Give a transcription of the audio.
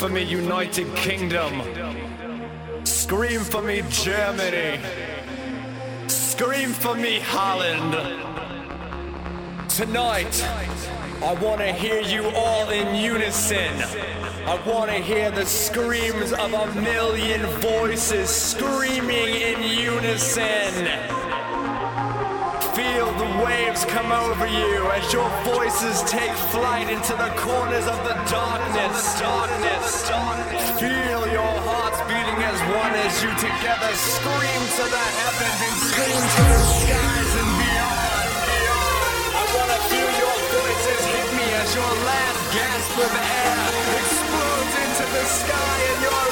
for me, United Kingdom. Scream for me, Germany. Scream for me, Holland. Tonight, I want to hear you all in unison. I want to hear the screams of a million voices screaming in unison. Feel the waves come over you as your voices take flight into the corners of the darkness. Darkness. darkness. Feel your hearts beating as one as you together scream to the heavens and scream to the skies and beyond. I wanna feel your voices hit me as your last gasp of air explodes into the sky and your